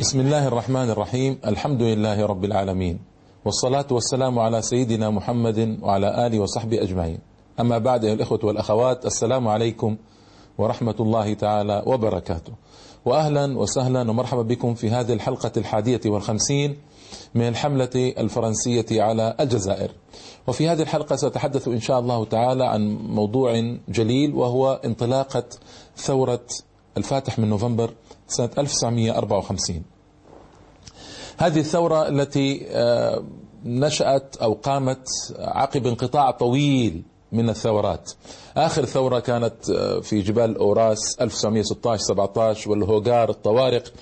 بسم الله الرحمن الرحيم الحمد لله رب العالمين والصلاة والسلام على سيدنا محمد وعلى آله وصحبه أجمعين أما بعد أيها الإخوة والأخوات السلام عليكم ورحمة الله تعالى وبركاته وأهلا وسهلا ومرحبا بكم في هذه الحلقة الحادية والخمسين من الحملة الفرنسية على الجزائر وفي هذه الحلقة سأتحدث إن شاء الله تعالى عن موضوع جليل وهو انطلاقة ثورة الفاتح من نوفمبر سنة 1954 هذه الثورة التي نشأت أو قامت عقب انقطاع طويل من الثورات. آخر ثورة كانت في جبال أوراس 1916-17 والهوغار الطوارق.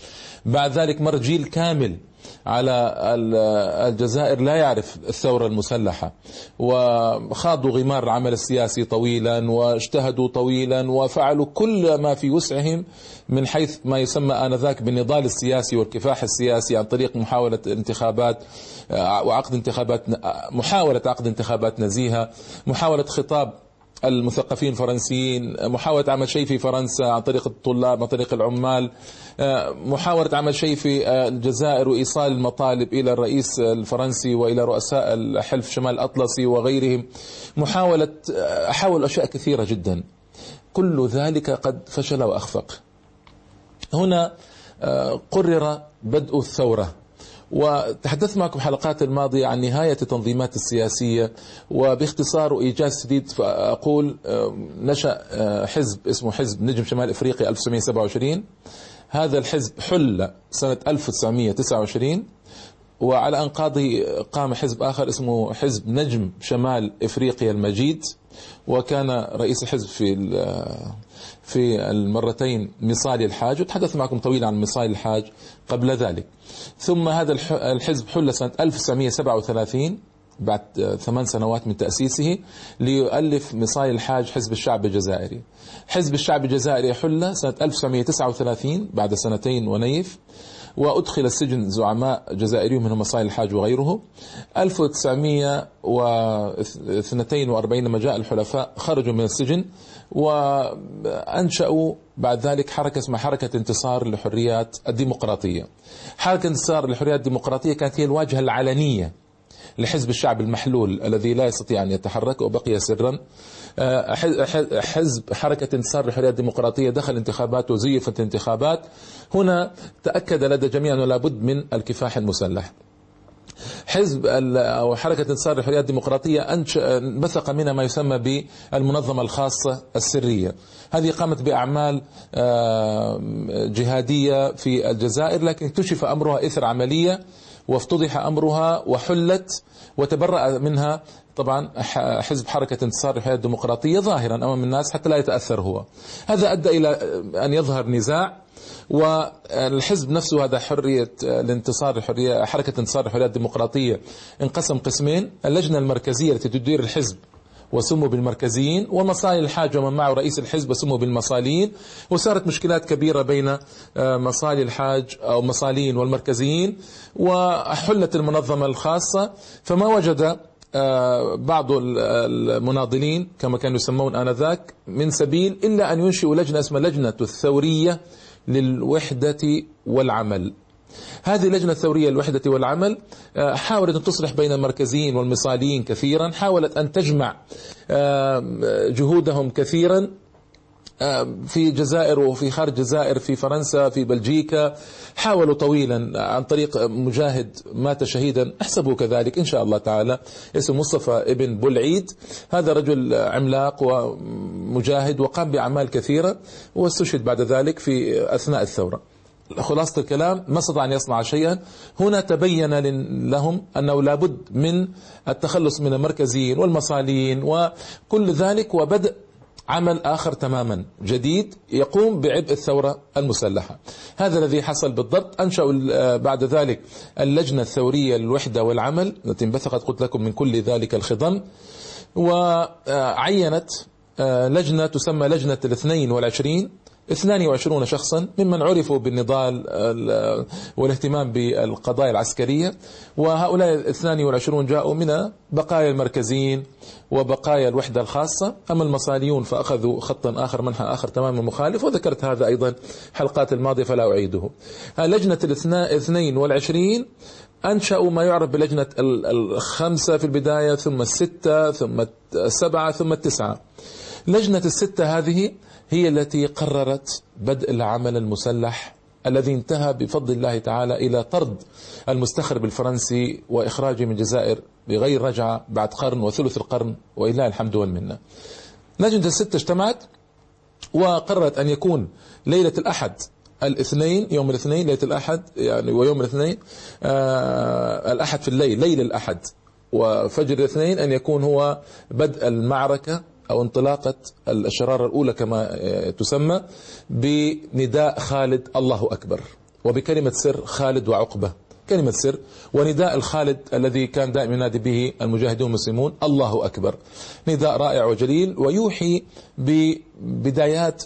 بعد ذلك مر جيل كامل على الجزائر لا يعرف الثورة المسلحة وخاضوا غمار العمل السياسي طويلا واجتهدوا طويلا وفعلوا كل ما في وسعهم من حيث ما يسمى آنذاك بالنضال السياسي والكفاح السياسي عن طريق محاولة انتخابات وعقد انتخابات محاولة عقد انتخابات نزيهة محاولة خطاب المثقفين الفرنسيين محاولة عمل شيء في فرنسا عن طريق الطلاب عن طريق العمال محاولة عمل شيء في الجزائر وإيصال المطالب إلى الرئيس الفرنسي وإلى رؤساء الحلف شمال الأطلسي وغيرهم. محاولة حاول أشياء كثيرة جدا. كل ذلك قد فشل وأخفق. هنا قرر بدء الثورة. وتحدثت معكم حلقات الماضية عن نهاية التنظيمات السياسية وباختصار وإيجاز شديد فأقول نشأ حزب اسمه حزب نجم شمال إفريقيا 1927 هذا الحزب حل سنة 1929 وعلى أنقاضه قام حزب آخر اسمه حزب نجم شمال إفريقيا المجيد وكان رئيس الحزب في في المرتين مصالي الحاج وتحدثت معكم طويلا عن مصالي الحاج قبل ذلك. ثم هذا الحزب حل سنة 1937 بعد ثمان سنوات من تأسيسه ليؤلف مصالي الحاج حزب الشعب الجزائري. حزب الشعب الجزائري حل سنة 1939 بعد سنتين ونيف وأدخل السجن زعماء جزائريون منهم مصالح الحاج وغيره. 1942 لما جاء الحلفاء خرجوا من السجن وأنشأوا بعد ذلك حركة اسمها حركة انتصار للحريات الديمقراطية. حركة انتصار للحريات الديمقراطية كانت هي الواجهة العلنية لحزب الشعب المحلول الذي لا يستطيع أن يتحرك وبقي سرا. حزب حركة انتصار للحريات الديمقراطية دخل انتخابات وزيفت انتخابات. هنا تأكد لدى جميع أنه لابد من الكفاح المسلح. حزب أو حركة انتصار للحريات الديمقراطية انشا بثق منها ما يسمى بالمنظمة الخاصة السرية. هذه قامت بأعمال جهادية في الجزائر لكن اكتشف أمرها إثر عملية وافتضح أمرها وحلت وتبرأ منها طبعا حزب حركة انتصار الحياة الديمقراطية ظاهرا أمام الناس حتى لا يتأثر هو هذا أدى إلى أن يظهر نزاع والحزب نفسه هذا حرية الانتصار الحرية حركة انتصار الحرية الديمقراطية انقسم قسمين اللجنة المركزية التي تدير الحزب وسموا بالمركزيين ومصالي الحاج ومن معه رئيس الحزب وسموا بالمصاليين وصارت مشكلات كبيرة بين مصالي الحاج أو مصالين والمركزيين وحلت المنظمة الخاصة فما وجد بعض المناضلين كما كانوا يسمون آنذاك من سبيل إلا أن ينشئوا لجنة اسمها لجنة الثورية للوحدة والعمل. هذه اللجنة الثورية للوحدة والعمل حاولت أن تصلح بين المركزيين والمصاليين كثيرا حاولت أن تجمع جهودهم كثيرا في الجزائر وفي خارج الجزائر في فرنسا في بلجيكا. حاولوا طويلا عن طريق مجاهد مات شهيدا. احسبه كذلك إن شاء الله تعالى. اسمه مصطفى ابن بولعيد. هذا رجل عملاق ومجاهد وقام بأعمال كثيرة واستشهد بعد ذلك في أثناء الثورة. خلاصة الكلام ما استطاع أن يصنع شيئا. هنا تبين لهم أنه لابد من التخلص من المركزيين والمصالين وكل ذلك وبدء عمل آخر تماما جديد يقوم بعبء الثورة المسلحة. هذا الذي حصل بالضبط. أنشأوا بعد ذلك اللجنة الثورية للوحدة والعمل التي انبثقت قلت لكم من كل ذلك الخضم وعينت لجنة تسمى لجنة الاثنين والعشرين 22 شخصا ممن عرفوا بالنضال والاهتمام بالقضايا العسكرية. وهؤلاء ال 22 جاءوا من بقايا المركزيين وبقايا الوحدة الخاصة. أما المصاليون فأخذوا خطا آخر منحى آخر تماما مخالف. وذكرت هذا أيضا حلقات الماضية فلا أعيده. لجنة الاثنين والعشرين أنشأوا ما يعرف بلجنة الخمسة في البداية ثم الستة ثم السبعة ثم التسعة لجنة الستة هذه هي التي قررت بدء العمل المسلح الذي انتهى بفضل الله تعالى إلى طرد المستخرب الفرنسي وإخراجه من الجزائر بغير رجعة بعد قرن وثلث القرن وإله الحمد والمنة. لجنة الستة اجتمعت وقررت أن يكون ليلة الأحد الاثنين يوم الاثنين ليلة الأحد يعني ويوم الاثنين آه الأحد في الليل ليل الأحد. وفجر الاثنين أن يكون هو بدء المعركة أو انطلاقة الشرارة الأولى كما آه، تسمى بنداء خالد الله أكبر وبكلمة سر خالد وعقبة. كلمة سر ونداء الخالد الذي كان دائما ينادي به المجاهدون المسلمون الله أكبر. نداء رائع وجليل ويوحي ببدايات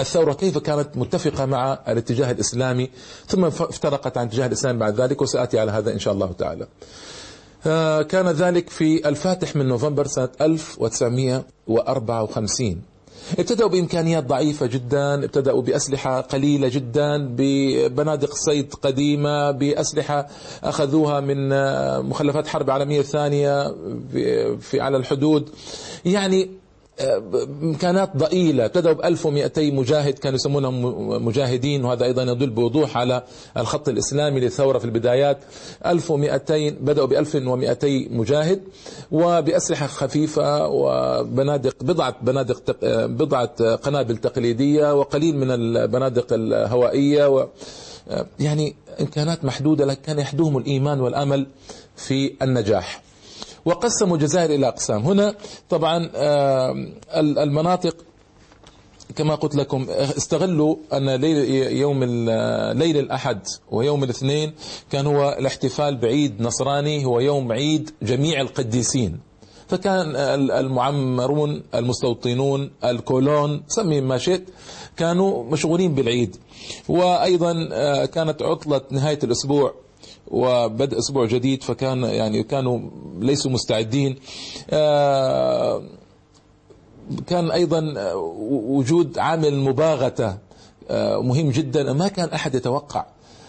الثورة كيف كانت متفقة مع الاتجاه الإسلامي ثم افترقت عن الاتجاه الإسلامي بعد ذلك وسأتي على هذا إن شاء الله تعالى. كان ذلك في الفاتح من نوفمبر سنة 1954 ابتدأوا بإمكانيات ضعيفة جدا ابتدأوا بأسلحة قليلة جدا ببنادق صيد قديمة بأسلحة أخذوها من آه، مخلفات حرب عالمية ثانية في على الحدود. يعني امكانات ضئيلة ابتدأوا ب 1200 مجاهد كانوا يسمونهم مجاهدين وهذا أيضا يدل بوضوح على الخط الإسلامي للثورة في البدايات. 1200 بدأوا ب 1200 مجاهد وبأسلحة خفيفة وبنادق بضعة بنادق بضعة قنابل تقليدية وقليل من البنادق الهوائية و يعني إمكانات محدودة لكن كان يحدوهم الإيمان والأمل في النجاح. وقسموا الجزائر إلى أقسام. هنا طبعا المناطق كما قلت لكم استغلوا أن ليل يوم ليل الأحد ويوم الاثنين كان هو الاحتفال بعيد نصراني هو يوم عيد جميع القديسين. فكان المعمرون المستوطنون الكولون سمي ما شئت كانوا مشغولين بالعيد. وأيضا آه، كانت عطلة نهاية الأسبوع وبدء أسبوع جديد فكان يعني كانوا ليسوا مستعدين. آه، كان أيضا وجود عامل مباغتة آه، مهم جدا ما كان أحد يتوقع.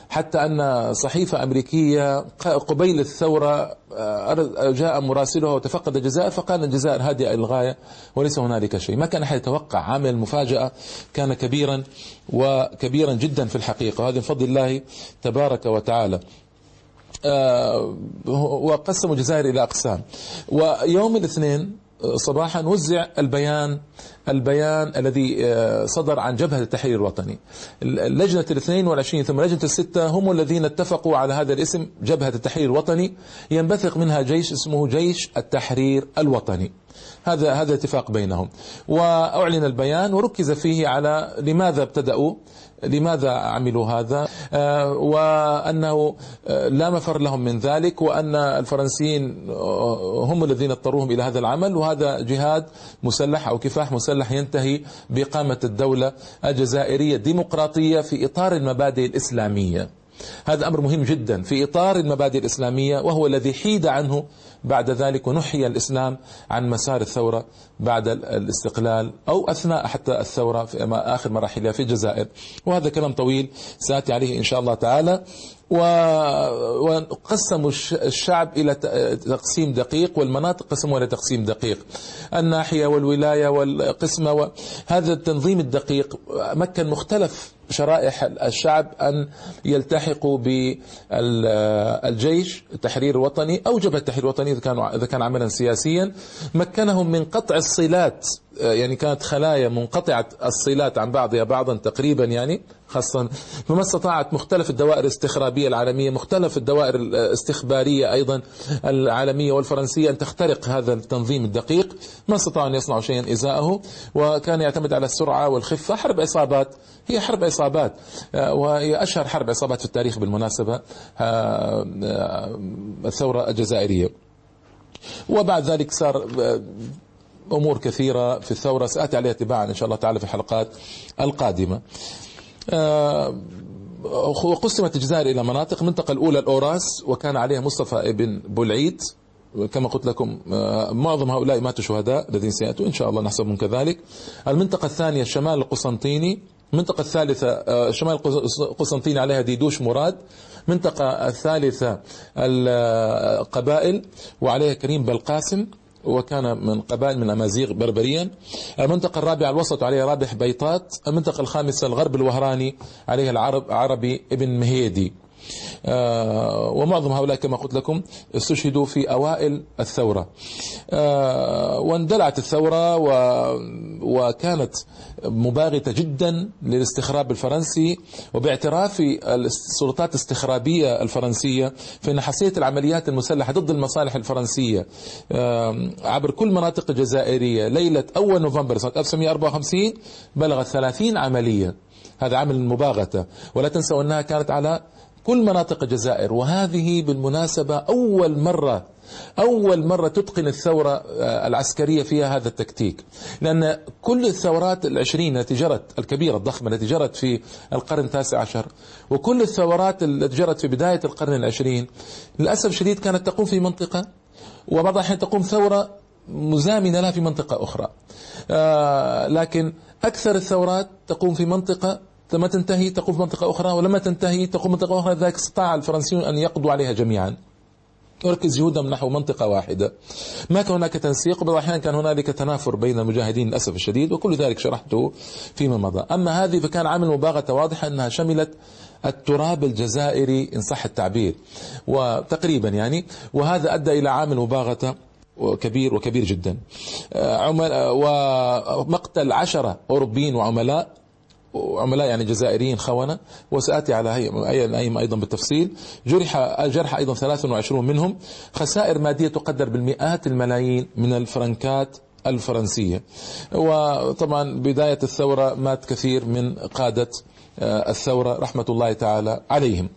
حتى أن صحيفة أمريكية قبيل الثورة آه، جاء مراسلها وتفقد الجزائر فقال الجزائر هادئة للغاية وليس هنالك شيء. ما كان أحد يتوقع. عامل المفاجأة كان كبيرا وكبيرا جدا في الحقيقة. وهذا من فضل الله تبارك وتعالى. آه، وقسموا الجزائر إلى أقسام. ويوم الاثنين آه، صباحا وزع البيان البيان الذي آه، صدر عن جبهة التحرير الوطني. لجنة الاثنين والعشرين ثم لجنة الستة هم الذين اتفقوا على هذا الاسم جبهة التحرير الوطني. ينبثق منها جيش اسمه جيش التحرير الوطني. هذا هذا اتفاق بينهم. وأعلن البيان وركز فيه على لماذا ابتدأوا. لماذا عملوا هذا؟ آه، وأنه آه، لا مفر لهم من ذلك وأن الفرنسيين آه، هم الذين اضطروهم إلى هذا العمل وهذا جهاد مسلح أو كفاح مسلح ينتهي بإقامة الدولة الجزائرية الديمقراطية في إطار المبادئ الإسلامية. هذا أمر مهم جدا في إطار المبادئ الإسلامية وهو الذي حيد عنه بعد ذلك ونحي الإسلام عن مسار الثورة بعد الاستقلال أو أثناء حتى الثورة في آخر مراحلها في الجزائر. وهذا كلام طويل سآتي عليه إن شاء الله تعالى. وقسموا الشعب إلى تقسيم دقيق والمناطق قسموها إلى تقسيم دقيق. الناحية والولاية والقسمة وهذا التنظيم الدقيق مكن مختلف شرائح الشعب أن يلتحقوا بالجيش التحرير الوطني أوجب التحرير الوطني إذا كان عملا سياسيا. مكنهم من قطع الصلات يعني كانت خلايا منقطعة الصلات عن بعضها بعضا تقريبا يعني. خاصة فما استطاعت مختلف الدوائر الاستخرابية العالمية مختلف الدوائر الاستخبارية أيضا العالمية والفرنسية أن تخترق هذا التنظيم الدقيق. ما استطاعوا أن يصنعوا شيئا إزاءه وكان يعتمد على السرعة والخفة. حرب عصابات هي حرب عصابات وهي أشهر حرب عصابات في التاريخ بالمناسبة الثورة الجزائرية. وبعد ذلك صار أمور كثيرة في الثورة. سأتي عليها تباعا إن شاء الله تعالى في الحلقات القادمة. وقسمت الجزائر إلى مناطق. المنطقة الأولى الأوراس وكان عليها مصطفى ابن بولعيد كما قلت لكم معظم هؤلاء ماتوا شهداء الذين سيأتوا إن شاء الله نحسبهم كذلك. المنطقة الثانية الشمال القسنطيني. المنطقة الثالثة شمال القسنطيني عليها ديدوش مراد. المنطقة الثالثة القبائل وعليها كريم بلقاسم. وكان من قبائل من أمازيغ بربريا. المنطقة الرابعة الوسط عليها رابح بيطات. المنطقة الخامسة الغرب الوهراني عليها العرب عربي ابن مهيدي. ومعظم هؤلاء كما قلت لكم استشهدوا في أوائل الثورة. آه، واندلعت الثورة وكانت مباغتة جدا للاستخراب الفرنسي وباعتراف السلطات الاستخرابية الفرنسية فإن حصيلة العمليات المسلحة ضد المصالح الفرنسية آه، عبر كل مناطق الجزائرية ليلة أول نوفمبر سنة 1954 بلغت 30 عملية. هذا عامل المباغتة ولا تنسوا أنها كانت على كل مناطق الجزائر وهذه بالمناسبة أول مرة أول مرة تتقن الثورة آه، العسكرية فيها هذا التكتيك. لأن كل الثورات العشرين التي جرت الكبيرة الضخمة التي جرت في القرن التاسع عشر وكل الثورات التي جرت في بداية القرن العشرين للأسف الشديد كانت تقوم في منطقة وبعض الأحيان تقوم ثورة مزامنة لها في منطقة أخرى. آه، لكن أكثر الثورات تقوم في منطقة لما تنتهي تقوم في منطقة أخرى ولما تنتهي تقوم منطقة أخرى ذلك استطاع الفرنسيون أن يقضوا عليها جميعا. يركز جهودهم نحو منطقة واحدة. ما كان هناك تنسيق؟ وبعض الأحيان كان هنالك تنافر بين المجاهدين للأسف الشديد وكل ذلك شرحته فيما مضى. أما هذه فكان عامل مباغتة واضحة أنها شملت التراب الجزائري إن صح التعبير وتقريبا يعني وهذا أدى إلى عامل مباغتة كبير وكبير جدا. ومقتل عشرة أوروبيين وعملاء وعملاء يعني جزائريين خونة. وسآتي على هي أيضا بالتفصيل. جرح جرح أيضا 23 منهم. خسائر مادية تقدر بالمئات الملايين من الفرنكات الفرنسية. وطبعا بداية الثورة مات كثير من قادة آه، الثورة رحمة الله تعالى عليهم.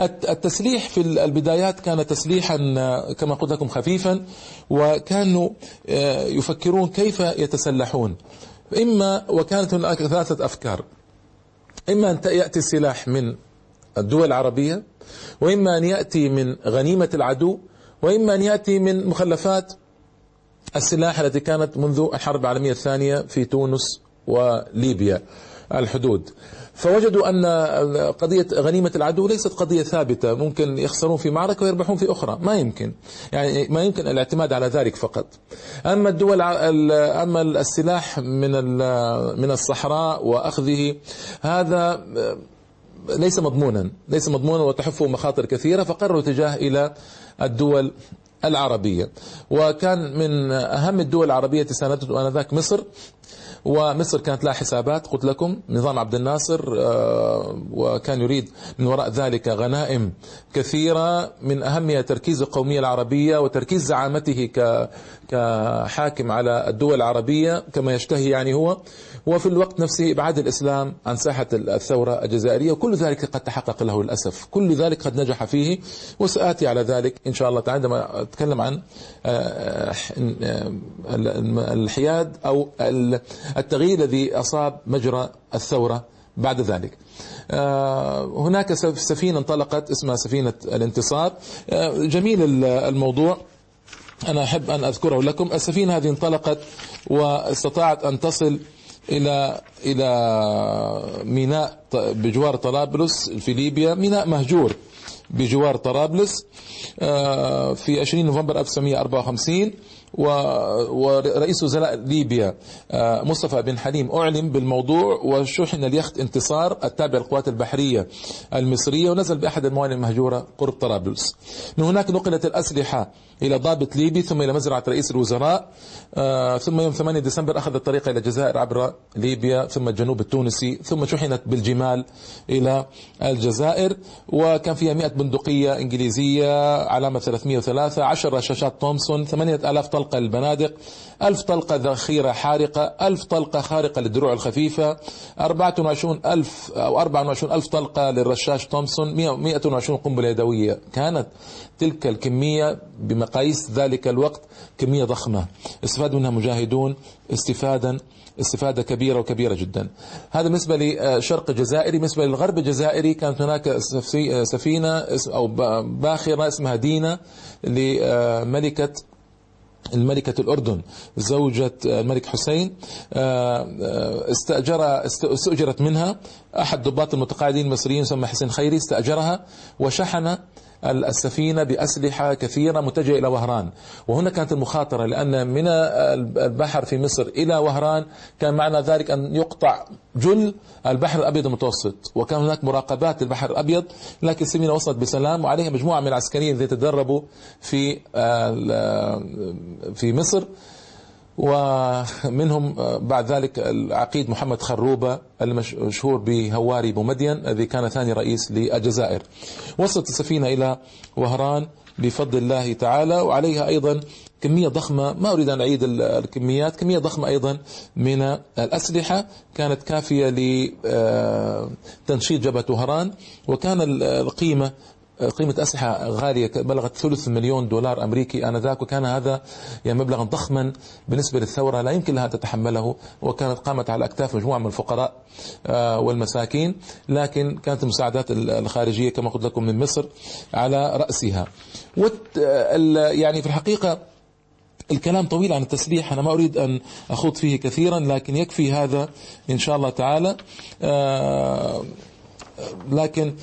التسليح في البدايات كان تسليحا آه، كما قلت لكم خفيفا. وكانوا آه، يفكرون كيف يتسلحون. إما وكانت هناك ثلاثة أفكار. إما أن يأتي السلاح من الدول العربية وإما أن يأتي من غنيمة العدو وإما أن يأتي من مخلفات السلاح التي كانت منذ الحرب العالمية الثانية في تونس وليبيا الحدود. فوجدوا أن قضية غنيمة العدو ليست قضية ثابتة. ممكن يخسرون في معركة ويربحون في أخرى. ما يمكن. يعني ما يمكن الاعتماد على ذلك فقط. أما الدول أما السلاح من من الصحراء وأخذه هذا ليس مضمونا. ليس مضمونا وتحفه مخاطر كثيرة فقرروا اتجاه إلى الدول العربية. وكان من أهم الدول العربية تساندته آنذاك مصر ومصر كانت لها حسابات. قلت لكم نظام عبد الناصر آه، وكان يريد من وراء ذلك غنائم كثيرة من أهمها تركيز القومية العربية وتركيز زعامته كحاكم على الدول العربية كما يشتهي يعني هو. وفي الوقت نفسه إبعاد الإسلام عن ساحة الثورة الجزائرية وكل ذلك قد تحقق له للأسف كل ذلك قد نجح فيه وسآتي على ذلك إن شاء الله عندما أتكلم عن آه، آه، الحياد أو التغيير الذي أصاب مجرى الثورة بعد ذلك. آه، هناك سفينة انطلقت اسمها سفينة الانتصار. جميل الموضوع. أنا أحب أن أذكره لكم. السفينة هذه انطلقت واستطاعت أن تصل إلى إلى ميناء بجوار طرابلس في ليبيا. ميناء مهجور بجوار طرابلس آه، في 20 نوفمبر 1954 ورئيس وزراء ليبيا آه، مصطفى بن حليم أعلم بالموضوع وشحن اليخت انتصار التابع للقوات البحرية المصرية ونزل بأحد الموانئ المهجورة قرب طرابلس. من هناك نقلت الأسلحة إلى ضابط ليبي ثم إلى مزرعة رئيس الوزراء آه، ثم يوم 8 ديسمبر أخذ الطريق إلى الجزائر عبر ليبيا ثم الجنوب التونسي ثم شحنت بالجمال إلى الجزائر. وكان فيها 100 بندقية إنجليزية علامة 303 10 رشاشات تومسون 8000 طن طلقة للبنادق ألف طلقة ذخيرة حارقة ألف طلقة خارقة للدروع الخفيفة 24 ألف أو 24 ألف طلقة للرشاش تومسون 120 قنبلة يدوية. كانت تلك الكمية بمقاييس ذلك الوقت كمية ضخمة. استفاد منها مجاهدون استفادا استفادة كبيرة وكبيرة جدا. هذا بالنسبة لشرق الجزائري بالنسبة للغرب الجزائري كانت هناك سفينة أو باخرة اسمها دينا لملكة الملكة الأردن زوجة الملك حسين استأجر استأجرت منها أحد ضباط المتقاعدين المصريين يسمى حسين خيري استأجرها وشحن السفينة بأسلحة كثيرة متجهة إلى وهران. وهنا كانت المخاطرة لأن من البحر في مصر إلى وهران كان معنى ذلك أن يقطع جل البحر الأبيض المتوسط. وكان هناك مراقبات للبحر الأبيض لكن السفينة وصلت بسلام وعليها مجموعة من العسكريين الذين تدربوا في في مصر. ومنهم بعد ذلك العقيد محمد خروبة المشهور بهواري بومدين الذي كان ثاني رئيس للجزائر. وصلت السفينة إلى وهران بفضل الله تعالى وعليها أيضا كمية ضخمة ما أريد أن أعيد الكميات كمية ضخمة أيضا من الأسلحة. كانت كافية لتنشيط جبهة وهران وكان القيمة قيمة أسلحة غالية بلغت ثلث مليون دولار أمريكي. آنذاك وكان هذا يعني مبلغا ضخما بالنسبة للثورة لا يمكن لها أن تتحمله وكانت قامت على أكتاف مجموعة من الفقراء آه، والمساكين. لكن كانت المساعدات الخارجية كما قلت لكم من مصر على رأسها. يعني في الحقيقة الكلام طويل عن التسليح أنا ما أريد أن أخوض فيه كثيرا لكن يكفي هذا إن شاء الله تعالى. آه، لكن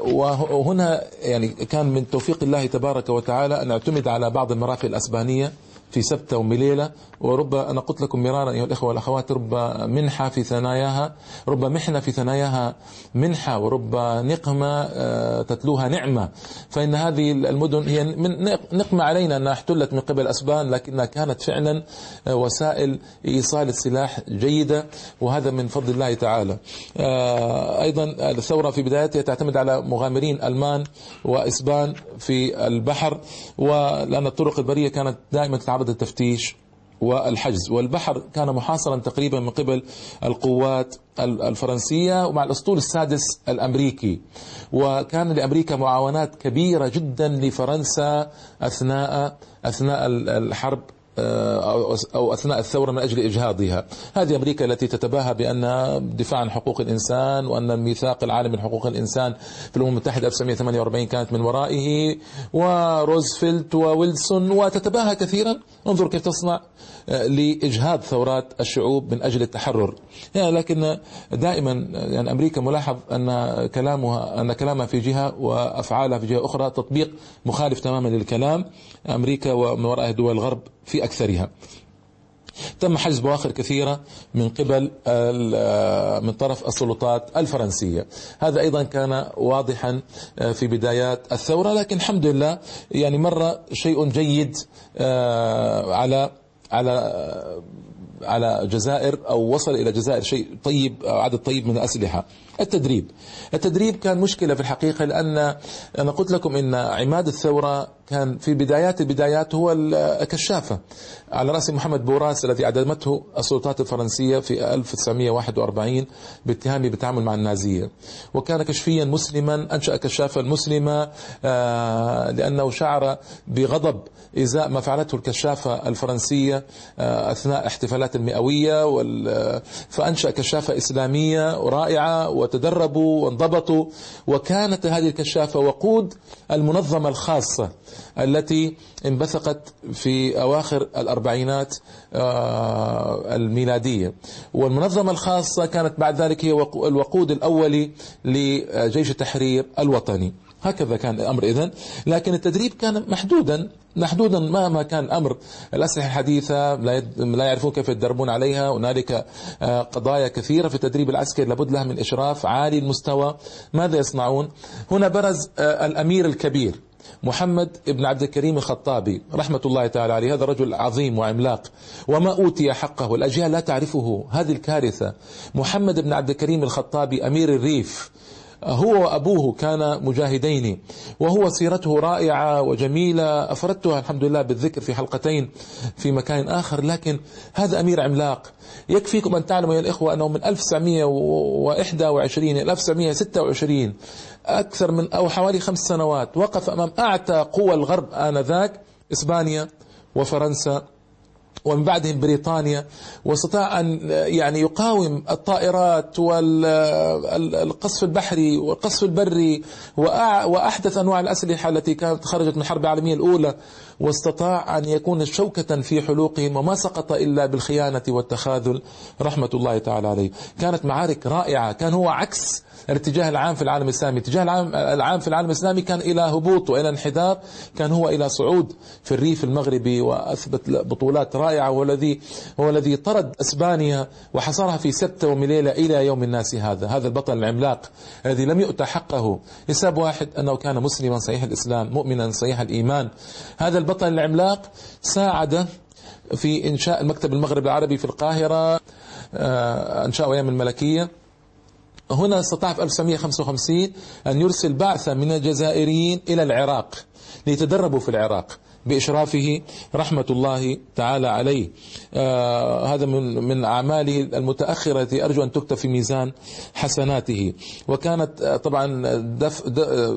وهنا يعني كان من توفيق الله تبارك وتعالى أن اعتمد على بعض المرافق الأسبانية في سبتة ومليلة ورب أنا قلت لكم مرارا أيها الإخوة والأخوات رب منحة في ثناياها رب محنة في ثناياها منحة ورب نقمة آه، تتلوها نعمة. فإن هذه المدن هي من نقمة علينا أنها احتلت من قبل أسبان لكنها كانت فعلا آه، وسائل إيصال السلاح جيدة وهذا من فضل الله تعالى. آه، أيضا الثورة في بدايتها تعتمد على مغامرين ألمان وإسبان في البحر ولأن الطرق البرية كانت دائما تتعرض للتفتيش. والحجز. والبحر كان محاصرا تقريبا من قبل القوات الفرنسية ومع الأسطول السادس الأمريكي. وكان لأمريكا معاونات كبيرة جدا لفرنسا أثناء أثناء الحرب أو أثناء الثورة من أجل إجهاضها. هذه أمريكا التي تتباهى بأنها دفاع عن حقوق الإنسان وأن الميثاق العالمي لحقوق الإنسان في الأمم المتحدة 1948 كانت من ورائه وروزفلت وويلسون وتتباهى كثيرا. انظر كيف تصنع آه، لإجهاض ثورات الشعوب من أجل التحرر. يعني لكن دائما يعني أمريكا ملاحظ أن كلامها أن كلامها في جهة وأفعالها في جهة أخرى تطبيق مخالف تماما للكلام. أمريكا ومن ورائها دول الغرب في أكثرها. تم حجز بواخر كثيرة من قبل من طرف السلطات الفرنسية. هذا أيضا كان واضحا آه، في بدايات الثورة لكن الحمد لله يعني مر شيء جيد آه، على على على جزائر أو وصل إلى جزائر شيء طيب عدد طيب من الأسلحة. التدريب. التدريب كان مشكلة في الحقيقة لأن أنا قلت لكم إن عماد الثورة كان في بدايات البدايات هو الكشافة. على رأس محمد بوراس الذي أعدمته السلطات الفرنسية في 1941 باتهامه بالتعامل مع النازية. وكان كشفيا مسلما أنشأ كشافة مسلمة آه، لأنه شعر بغضب إزاء ما فعلته الكشافة الفرنسية آه، أثناء احتفالات المئوية فأنشأ كشافة إسلامية رائعة وتدربوا وانضبطوا. وكانت هذه الكشافة وقود المنظمة الخاصة التي انبثقت في أواخر الأربعينات آه، الميلادية. والمنظمة الخاصة كانت بعد ذلك هي الوقود الأولي لجيش التحرير الوطني. هكذا كان الأمر إذن. لكن التدريب كان محدودا محدودا مهما كان الأمر. الأسلحة الحديثة لا يعرفون كيف يتدربون عليها. هنالك آه، قضايا كثيرة في التدريب العسكري لابد لها من إشراف عالي المستوى. ماذا يصنعون؟ هنا برز آه، الأمير الكبير محمد بن عبد الكريم الخطابي رحمة الله تعالى عليه. هذا رجل عظيم وعملاق. وما أوتي حقه؟ الأجيال لا تعرفه. هذه الكارثة. محمد بن عبد الكريم الخطابي أمير الريف. هو وأبوه كان مجاهدين وهو سيرته رائعة وجميلة. أفردتها الحمد لله بالذكر في حلقتين في مكان آخر لكن هذا أمير عملاق. يكفيكم أن تعلموا يا الإخوة أنه من 1921 إلى 1926 أكثر من أو حوالي خمس سنوات وقف أمام أعتى قوى الغرب آنذاك إسبانيا وفرنسا ومن بعدهم بريطانيا واستطاع أن يعني يقاوم الطائرات والقصف البحري والقصف البري وأحدث أنواع الأسلحة التي كانت خرجت من الحرب العالمية الأولى واستطاع أن يكون شوكة في حلوقهم وما سقط إلا بالخيانة والتخاذل. رحمة الله تعالى عليه. كانت معارك رائعة. كان هو عكس الاتجاه العام في العالم الإسلامي. الاتجاه العام, العام في العالم الإسلامي كان إلى هبوط وإلى انحدار كان هو إلى صعود في الريف المغربي وأثبت بطولات رائعة هو الذي هو الذي طرد إسبانيا وحصرها في ستة ومليلة إلى يوم الناس هذا. هذا البطل العملاق الذي لم يؤتى حقه. حساب واحد أنه كان مسلما صحيح الإسلام مؤمنا صحيح الإيمان. هذا البطل العملاق ساعد في إنشاء المكتب المغرب العربي في القاهرة آه، أنشأه أيام الملكية. هنا استطاع في 1955 أن يرسل بعثة من الجزائريين إلى العراق ليتدربوا في العراق بإشرافه رحمة الله تعالى عليه. آه هذا من من أعماله المتأخرة التي أرجو أن تكتب في ميزان حسناته. وكانت آه، طبعا دف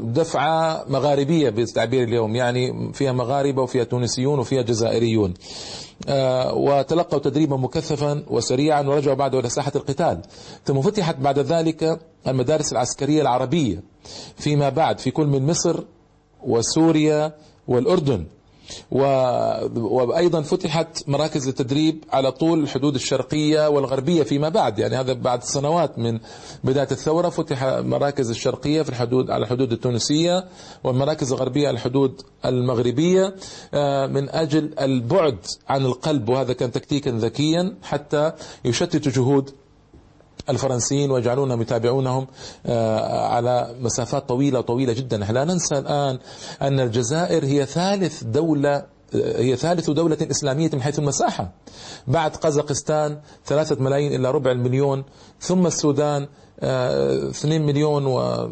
دفعة مغاربية بالتعبير اليوم يعني فيها مغاربة وفيها تونسيون وفيها جزائريون. وتلقوا تدريبا مكثفا وسريعا ورجعوا بعده إلى ساحة القتال. ثم فتحت بعد ذلك المدارس العسكرية العربية فيما بعد في كل من مصر وسوريا والأردن. وأيضا فتحت مراكز التدريب على طول الحدود الشرقية والغربية فيما بعد. يعني هذا بعد سنوات من بداية الثورة فتح مراكز الشرقية في الحدود على الحدود التونسية والمراكز الغربية على الحدود المغربية آه، من أجل البعد عن القلب. وهذا كان تكتيكا ذكيا حتى يشتت جهود الفرنسيين ويجعلونهم يتابعونهم آه، على مسافات طويلة طويلة جدا. لا ننسى الآن أن الجزائر هي ثالث دولة آه، هي ثالث دولة إسلامية من حيث المساحة. بعد قزاقستان ثلاثة ملايين إلى ربع المليون ثم السودان 2 مليون و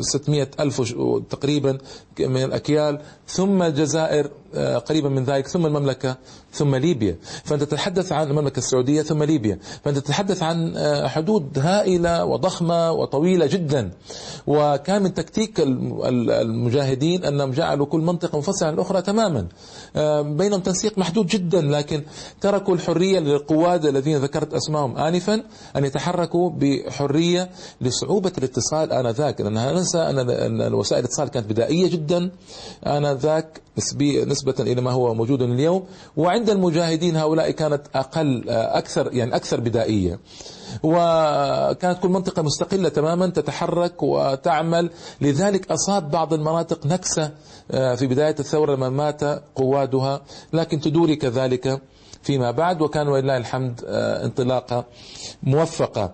600 ألف تقريبا من الأكيال. ثم الجزائر آه، قريبا من ذلك ثم المملكة ثم ليبيا. فأنت تتحدث عن المملكة السعودية ثم ليبيا. فأنت تتحدث عن آه، حدود هائلة وضخمة وطويلة جدا. وكان من تكتيك المجاهدين أنهم جعلوا كل منطقة منفصلة عن الأخرى تماما. آه، بينهم تنسيق محدود جدا لكن تركوا الحرية للقواد الذين ذكرت أسمائهم آنفا أن يتحركوا بحرية لصعوبة الاتصال آنذاك. لأنها ننسى أن وسائل الاتصال كانت بدائية جدا؟ آنذاك نسبة إلى ما هو موجود اليوم. وعند المجاهدين هؤلاء كانت أقل أكثر يعني أكثر بدائية. وكانت كل منطقة مستقلة تماما تتحرك وتعمل. لذلك أصاب بعض المناطق نكسة آه، في بداية الثورة لما مات قوادها. لكن تدوري كذلك فيما بعد. وكان ولله الحمد آه، انطلاقة موفقة. آه،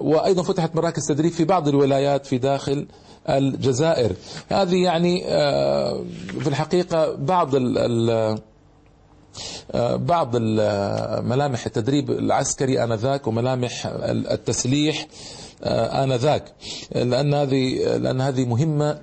وأيضا فتحت مراكز تدريب في بعض الولايات في داخل الجزائر. هذه يعني آه، في الحقيقة بعض ال آه، بعض ملامح التدريب العسكري آنذاك وملامح التسليح آنذاك لأن هذه لأن هذه مهمة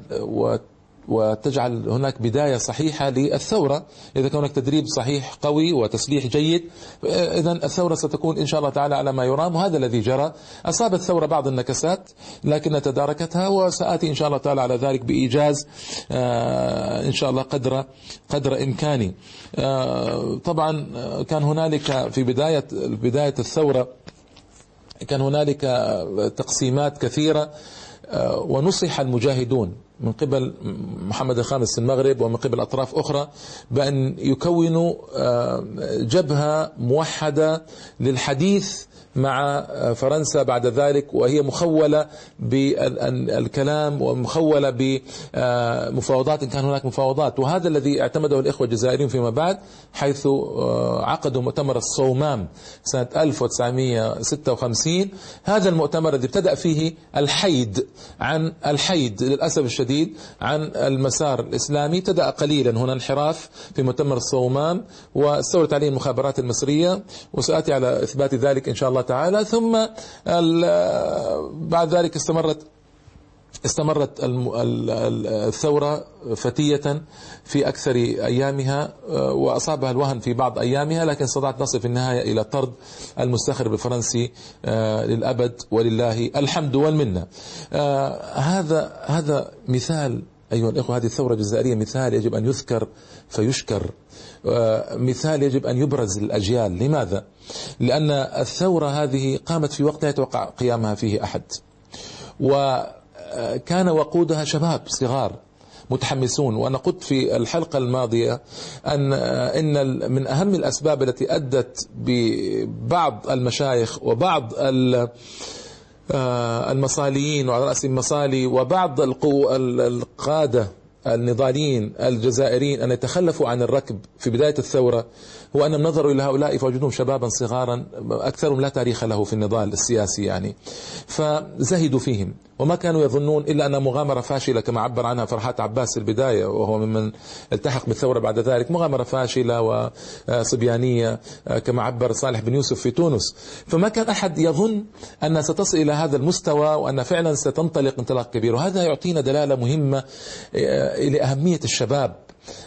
وتجعل هناك بداية صحيحة للثورة. إذا كان هناك تدريب صحيح قوي وتسليح جيد إذا الثورة ستكون إن شاء الله تعالى على ما يرام وهذا الذي جرى. أصابت الثورة بعض النكسات لكن تداركتها وسآتي إن شاء الله تعالى على ذلك بإيجاز آه، إن شاء الله قدر قدر إمكاني. آه، طبعا كان هنالك في بداية بداية الثورة كان هنالك تقسيمات كثيرة آه، ونصح المجاهدون. من قبل محمد الخامس المغرب ومن قبل أطراف أخرى بأن يكونوا آه، جبهة موحدة للحديث مع فرنسا بعد ذلك وهي مخولة بالكلام ومخولة بمفاوضات إن كان هناك مفاوضات. وهذا الذي اعتمده الإخوة الجزائريون فيما بعد حيث آه، عقدوا مؤتمر الصومام سنة 1956 هذا المؤتمر الذي ابتدأ فيه الحيد عن الحيد للأسف الشديد عن المسار الإسلامي. تدأ قليلا هنا انحراف في مؤتمر الصومال واستولت عليه المخابرات المصرية وسآتي على إثبات ذلك إن شاء الله تعالى ثم بعد ذلك استمرت استمرت الثورة فتية في أكثر أيامها وأصابها الوهن في بعض أيامها لكن استطاعت تصل في النهاية إلى طرد المستخرب الفرنسي آه، للأبد ولله الحمد والمنة. آه، هذا هذا مثال أيها الإخوة هذه الثورة الجزائرية مثال يجب أن يذكر فيشكر مثال يجب أن يبرز للأجيال لماذا؟ لأن الثورة هذه قامت في وقت لا يتوقع قيامها فيه أحد. و كان وقودها شباب صغار متحمسون. وأنا قلت في الحلقة الماضية أن إن من أهم الأسباب التي أدت ببعض المشايخ وبعض المصاليين وعلى رأس المصالي وبعض القادة النضاليين الجزائريين أن يتخلفوا عن الركب في بداية الثورة. هو أنهم نظروا إلى هؤلاء فوجدوهم شبابا صغارا أكثرهم لا تاريخ له في النضال السياسي يعني. فزهدوا فيهم وما كانوا يظنون إلا أن مغامرة فاشلة كما عبر عنها فرحات عباس في البداية وهو ممن التحق بالثورة بعد ذلك مغامرة فاشلة وصبيانية كما عبر صالح بن يوسف في تونس. فما كان أحد يظن أنها ستصل إلى هذا المستوى وأن فعلا ستنطلق انطلاق كبير وهذا يعطينا دلالة مهمة لأهمية الشباب.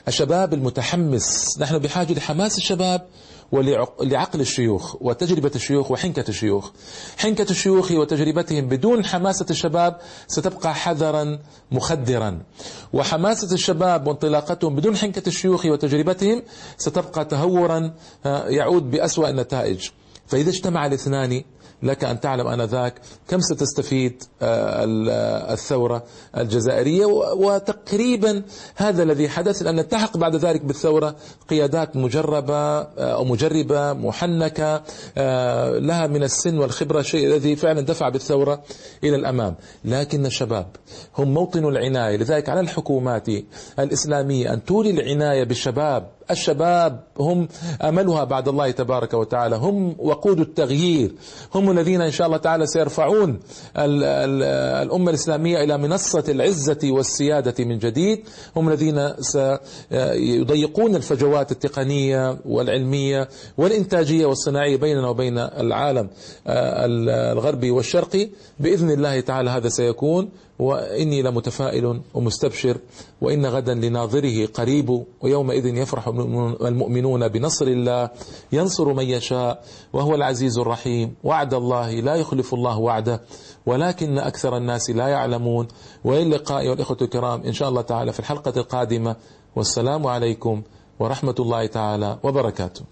الشباب المتحمس. نحن بحاجة لحماس الشباب ولعقل الشيوخ وتجربة الشيوخ وحنكة الشيوخ. حنكة الشيوخ وتجربتهم بدون حماسة الشباب ستبقى حذرا مخدرا. وحماسة الشباب وانطلاقتهم بدون حنكة الشيوخ وتجربتهم ستبقى تهورا آه، يعود بأسوأ النتائج. فإذا اجتمع الاثنان لك أن تعلم أنذاك كم ستستفيد آه، آه، الثورة الجزائرية وتقريبا هذا الذي حدث لأن التحق بعد ذلك بالثورة قيادات مجربة آه، أو مجربة محنكة لها من السن والخبرة الشيء الذي فعلا دفع بالثورة إلى الأمام. لكن الشباب هم موطن العناية لذلك على الحكومات الإسلامية أن تولي العناية بالشباب الشباب هم أملها بعد الله تبارك وتعالى. هم وقود التغيير. هم الذين إن شاء الله تعالى سيرفعون الأمة الإسلامية إلى منصة العزة والسيادة من جديد. هم الذين سيضيقون الفجوات التقنية والعلمية والإنتاجية والصناعية بيننا وبين العالم الغربي والشرقي. بإذن الله تعالى هذا سيكون. وإني لمتفائل ومستبشر وإن غدا لناظره قريب ويومئذ يفرح المؤمنون بنصر الله ينصر من يشاء وهو العزيز الرحيم. وعد الله لا يخلف الله وعده ولكن أكثر الناس لا يعلمون. وإن لقاء والإخوة الكرام إن شاء الله تعالى في الحلقة القادمة. والسلام عليكم ورحمة الله تعالى وبركاته.